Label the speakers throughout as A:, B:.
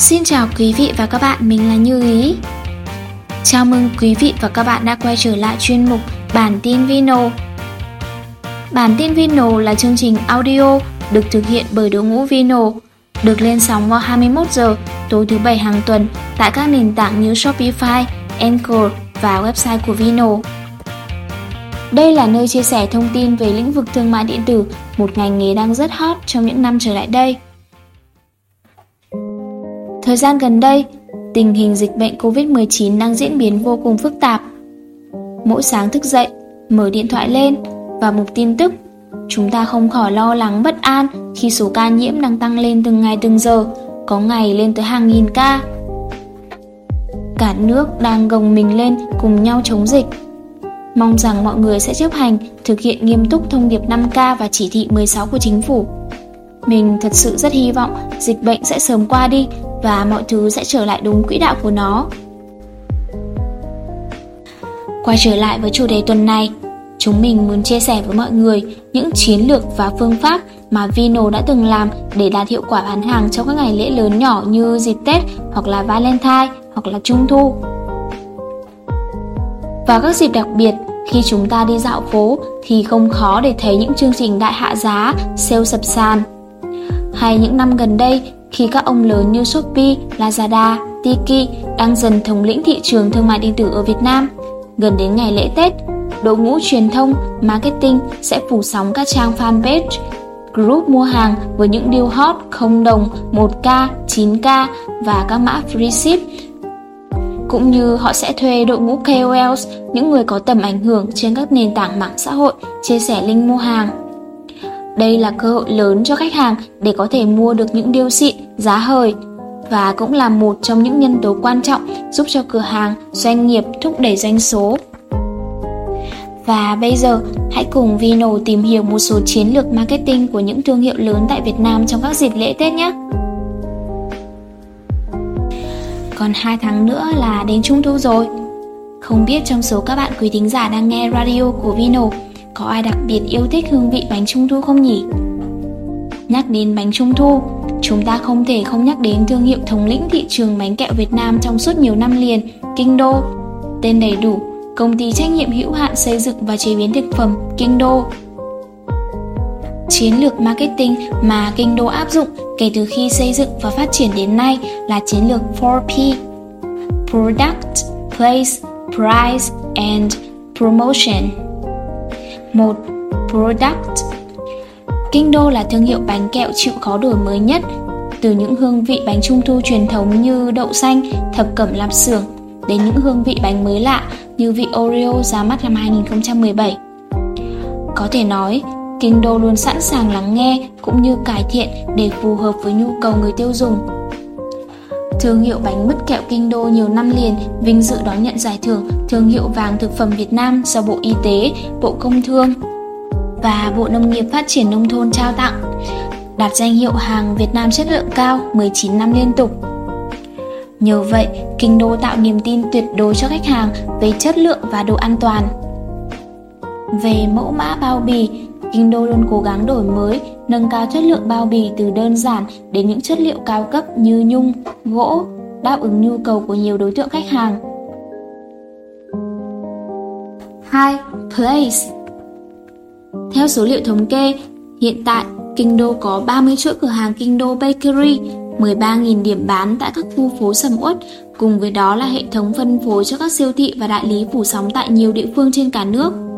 A: Xin chào quý vị và các bạn, mình là Như Ý. Chào mừng quý vị và các bạn đã quay trở lại chuyên mục Bản tin Vino. Bản tin Vino là chương trình audio được thực hiện bởi đội ngũ Vino, được lên sóng vào 21 giờ tối thứ bảy hàng tuần tại các nền tảng như Shopify, Anchor và website của Vino. Đây là nơi chia sẻ thông tin về lĩnh vực thương mại điện tử, một ngành nghề đang rất hot trong những năm trở lại đây. Thời gian gần đây, tình hình dịch bệnh COVID-19 đang diễn biến vô cùng phức tạp. Mỗi sáng thức dậy, mở điện thoại lên và mục tin tức, chúng ta không khỏi lo lắng bất an khi số ca nhiễm đang tăng lên từng ngày từng giờ, có ngày lên tới hàng nghìn ca. Cả nước đang gồng mình lên cùng nhau chống dịch. Mong rằng mọi người sẽ chấp hành, thực hiện nghiêm túc thông điệp 5K và chỉ thị 16 của chính phủ. Mình thật sự rất hy vọng dịch bệnh sẽ sớm qua đi và mọi thứ sẽ trở lại đúng quỹ đạo của nó. Quay trở lại với chủ đề tuần này, chúng mình muốn chia sẻ với mọi người những chiến lược và phương pháp mà Vino đã từng làm để đạt hiệu quả bán hàng trong các ngày lễ lớn nhỏ như dịp Tết hoặc là Valentine hoặc là Trung thu. Vào các dịp đặc biệt, khi chúng ta đi dạo phố thì không khó để thấy những chương trình đại hạ giá, sale sập sàn. Hay những năm gần đây, khi các ông lớn như Shopee, Lazada, Tiki đang dần thống lĩnh thị trường thương mại điện tử ở Việt Nam. Gần đến ngày lễ Tết, đội ngũ truyền thông, marketing sẽ phủ sóng các trang fanpage, group mua hàng với những deal hot 0 đồng, 1k, 9k và các mã free ship. Cũng như họ sẽ thuê đội ngũ KOLs, những người có tầm ảnh hưởng trên các nền tảng mạng xã hội, chia sẻ link mua hàng. Đây là cơ hội lớn cho khách hàng để có thể mua được những điều xịn, giá hời và cũng là một trong những nhân tố quan trọng giúp cho cửa hàng, doanh nghiệp thúc đẩy doanh số. Và bây giờ, hãy cùng Vino tìm hiểu một số chiến lược marketing của những thương hiệu lớn tại Việt Nam trong các dịp lễ Tết nhé. Còn 2 tháng nữa là đến Trung thu rồi. Không biết trong số các bạn quý thính giả đang nghe radio của Vino có ai đặc biệt yêu thích hương vị bánh trung thu không nhỉ? Nhắc đến bánh trung thu, chúng ta không thể không nhắc đến thương hiệu thống lĩnh thị trường bánh kẹo Việt Nam trong suốt nhiều năm liền, Kinh Đô. Tên đầy đủ, công ty trách nhiệm hữu hạn xây dựng và chế biến thực phẩm Kinh Đô. Chiến lược marketing mà Kinh Đô áp dụng kể từ khi xây dựng và phát triển đến nay là chiến lược 4P. Product, Place, Price and Promotion. 1. Product Kinh Đô là thương hiệu bánh kẹo chịu khó đổi mới nhất, từ những hương vị bánh trung thu truyền thống như đậu xanh, thập cẩm lạp xưởng đến những hương vị bánh mới lạ như vị Oreo ra mắt năm 2017. Có thể nói, Kinh Đô luôn sẵn sàng lắng nghe cũng như cải thiện để phù hợp với nhu cầu người tiêu dùng. Thương hiệu bánh mứt kẹo Kinh Đô nhiều năm liền vinh dự đón nhận giải thưởng Thương hiệu vàng thực phẩm Việt Nam do Bộ Y tế, Bộ Công Thương và Bộ Nông nghiệp Phát triển Nông thôn trao tặng, đạt danh hiệu hàng Việt Nam chất lượng cao 19 năm liên tục. Nhờ vậy, Kinh Đô tạo niềm tin tuyệt đối cho khách hàng về chất lượng và độ an toàn. Về mẫu mã bao bì, Kinh Đô luôn cố gắng đổi mới, nâng cao chất lượng bao bì từ đơn giản đến những chất liệu cao cấp như nhung, gỗ, đáp ứng nhu cầu của nhiều đối tượng khách hàng. 2. Place Theo số liệu thống kê, hiện tại Kinh Đô có 30 chuỗi cửa hàng Kinh Đô Bakery, 13.000 điểm bán tại các khu phố sầm uất, cùng với đó là hệ thống phân phối cho các siêu thị và đại lý phủ sóng tại nhiều địa phương trên cả nước.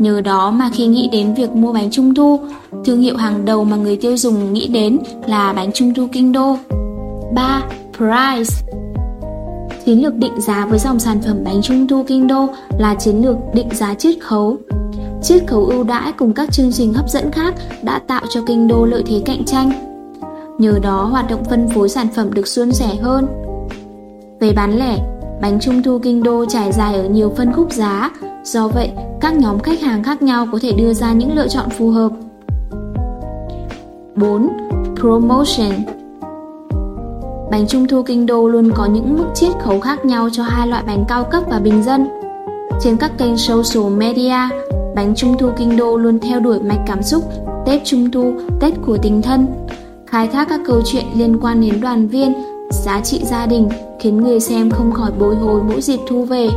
A: Nhờ đó mà khi nghĩ đến việc mua bánh trung thu, thương hiệu hàng đầu mà người tiêu dùng nghĩ đến là bánh trung thu kinh đô. 3. Price Chiến lược định giá với dòng sản phẩm bánh trung thu kinh đô là chiến lược định giá chiết khấu. Chiết khấu ưu đãi cùng các chương trình hấp dẫn khác đã tạo cho kinh đô lợi thế cạnh tranh. Nhờ đó hoạt động phân phối sản phẩm được suôn sẻ hơn. Về bán lẻ, bánh trung thu kinh đô trải dài ở nhiều phân khúc giá, Do vậy, các nhóm khách hàng khác nhau có thể đưa ra những lựa chọn phù hợp. 4. Promotion Bánh trung thu kinh đô luôn có những mức chiết khấu khác nhau cho hai loại bánh cao cấp và bình dân. Trên các kênh social media, bánh trung thu kinh đô luôn theo đuổi mạch cảm xúc Tết Trung thu, Tết của tình thân, khai thác các câu chuyện liên quan đến đoàn viên, giá trị gia đình, khiến người xem không khỏi bối hồi mỗi dịp thu về.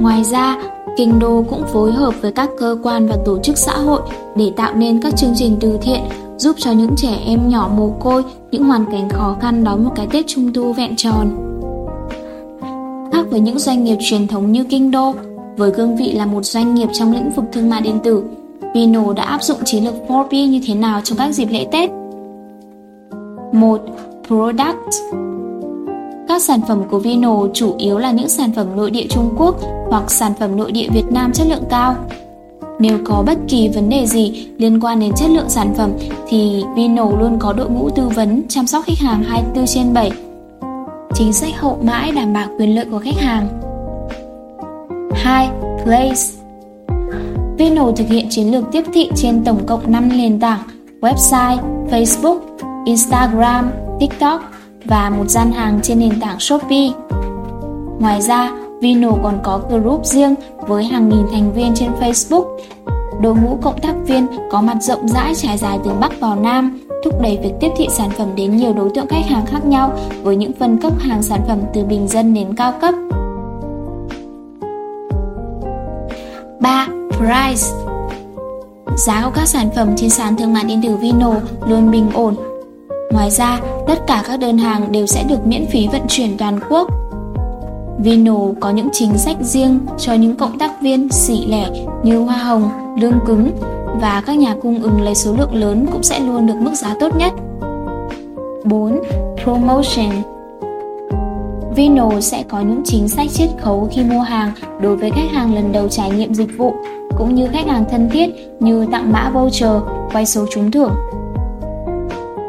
A: Ngoài ra, Kinh đô cũng phối hợp với các cơ quan và tổ chức xã hội để tạo nên các chương trình từ thiện giúp cho những trẻ em nhỏ mồ côi, những hoàn cảnh khó khăn đón một cái Tết Trung thu vẹn tròn. Khác với những doanh nghiệp truyền thống như Kinh đô, với cương vị là một doanh nghiệp trong lĩnh vực thương mại điện tử, Vino đã áp dụng chiến lược 4P như thế nào trong các dịp lễ Tết? 1. Product Các sản phẩm của Vino chủ yếu là những sản phẩm nội địa Trung Quốc hoặc sản phẩm nội địa Việt Nam chất lượng cao. Nếu có bất kỳ vấn đề gì liên quan đến chất lượng sản phẩm thì Vino luôn có đội ngũ tư vấn chăm sóc khách hàng 24 trên 7. Chính sách hậu mãi đảm bảo quyền lợi của khách hàng. 2. Place Vino thực hiện chiến lược tiếp thị trên tổng cộng 5 nền tảng website, Facebook, Instagram, TikTok và một gian hàng trên nền tảng Shopee. Ngoài ra, Vino còn có group riêng với hàng nghìn thành viên trên Facebook. Đội ngũ cộng tác viên có mặt rộng rãi trải dài từ Bắc vào Nam, thúc đẩy việc tiếp thị sản phẩm đến nhiều đối tượng khách hàng khác nhau với những phân cấp hàng sản phẩm từ bình dân đến cao cấp. 3. Price Giá của các sản phẩm trên sàn thương mại điện tử Vino luôn bình ổn. Ngoài ra, tất cả các đơn hàng đều sẽ được miễn phí vận chuyển toàn quốc. Vino có những chính sách riêng cho những cộng tác viên xỉ lẻ như hoa hồng, lương cứng và các nhà cung ứng lấy số lượng lớn cũng sẽ luôn được mức giá tốt nhất. 4. Promotion Vino sẽ có những chính sách chiết khấu khi mua hàng đối với khách hàng lần đầu trải nghiệm dịch vụ, cũng như khách hàng thân thiết như tặng mã voucher, quay số trúng thưởng.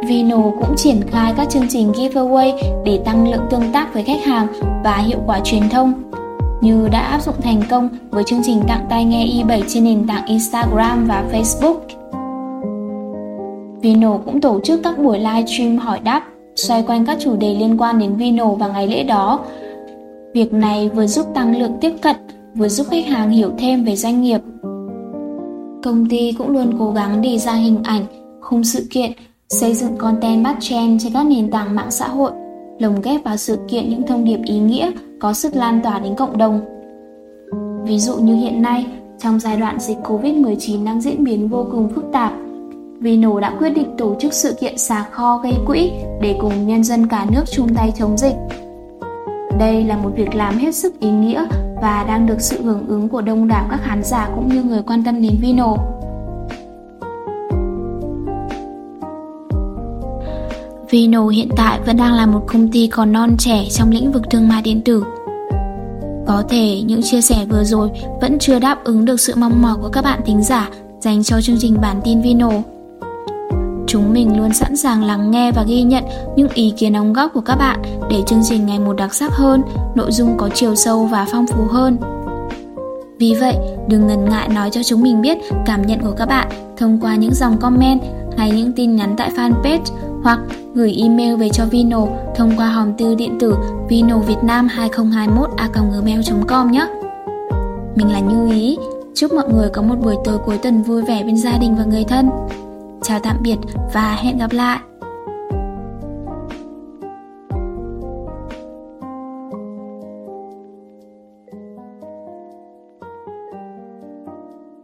A: Vino cũng triển khai các chương trình giveaway để tăng lượng tương tác với khách hàng và hiệu quả truyền thông, như đã áp dụng thành công với chương trình tặng tai nghe i7 trên nền tảng Instagram và Facebook. Vino cũng tổ chức các buổi live stream hỏi đáp xoay quanh các chủ đề liên quan đến Vino và ngày lễ đó. Việc này vừa giúp tăng lượng tiếp cận, vừa giúp khách hàng hiểu thêm về doanh nghiệp. Công ty cũng luôn cố gắng đề ra hình ảnh, khung sự kiện, xây dựng content bắt trend trên các nền tảng mạng xã hội, lồng ghép vào sự kiện những thông điệp ý nghĩa có sức lan tỏa đến cộng đồng. Ví dụ như hiện nay, trong giai đoạn dịch Covid-19 đang diễn biến vô cùng phức tạp, Vino đã quyết định tổ chức sự kiện xà kho gây quỹ để cùng nhân dân cả nước chung tay chống dịch. Đây là một việc làm hết sức ý nghĩa và đang được sự hưởng ứng của đông đảo các khán giả cũng như người quan tâm đến Vino. Vino hiện tại vẫn đang là một công ty còn non trẻ trong lĩnh vực thương mại điện tử. Có thể những chia sẻ vừa rồi vẫn chưa đáp ứng được sự mong mỏi của các bạn thính giả dành cho chương trình bản tin Vino. Chúng mình luôn sẵn sàng lắng nghe và ghi nhận những ý kiến đóng góp của các bạn để chương trình ngày một đặc sắc hơn, nội dung có chiều sâu và phong phú hơn. Vì vậy, đừng ngần ngại nói cho chúng mình biết cảm nhận của các bạn thông qua những dòng comment hay những tin nhắn tại fanpage hoặc gửi email về cho Vino thông qua hòm thư điện tử vinovietnam2021a.gmail.com nhé. Mình là Như Ý, chúc mọi người có một buổi tối cuối tuần vui vẻ bên gia đình và người thân. Chào tạm biệt và hẹn gặp lại!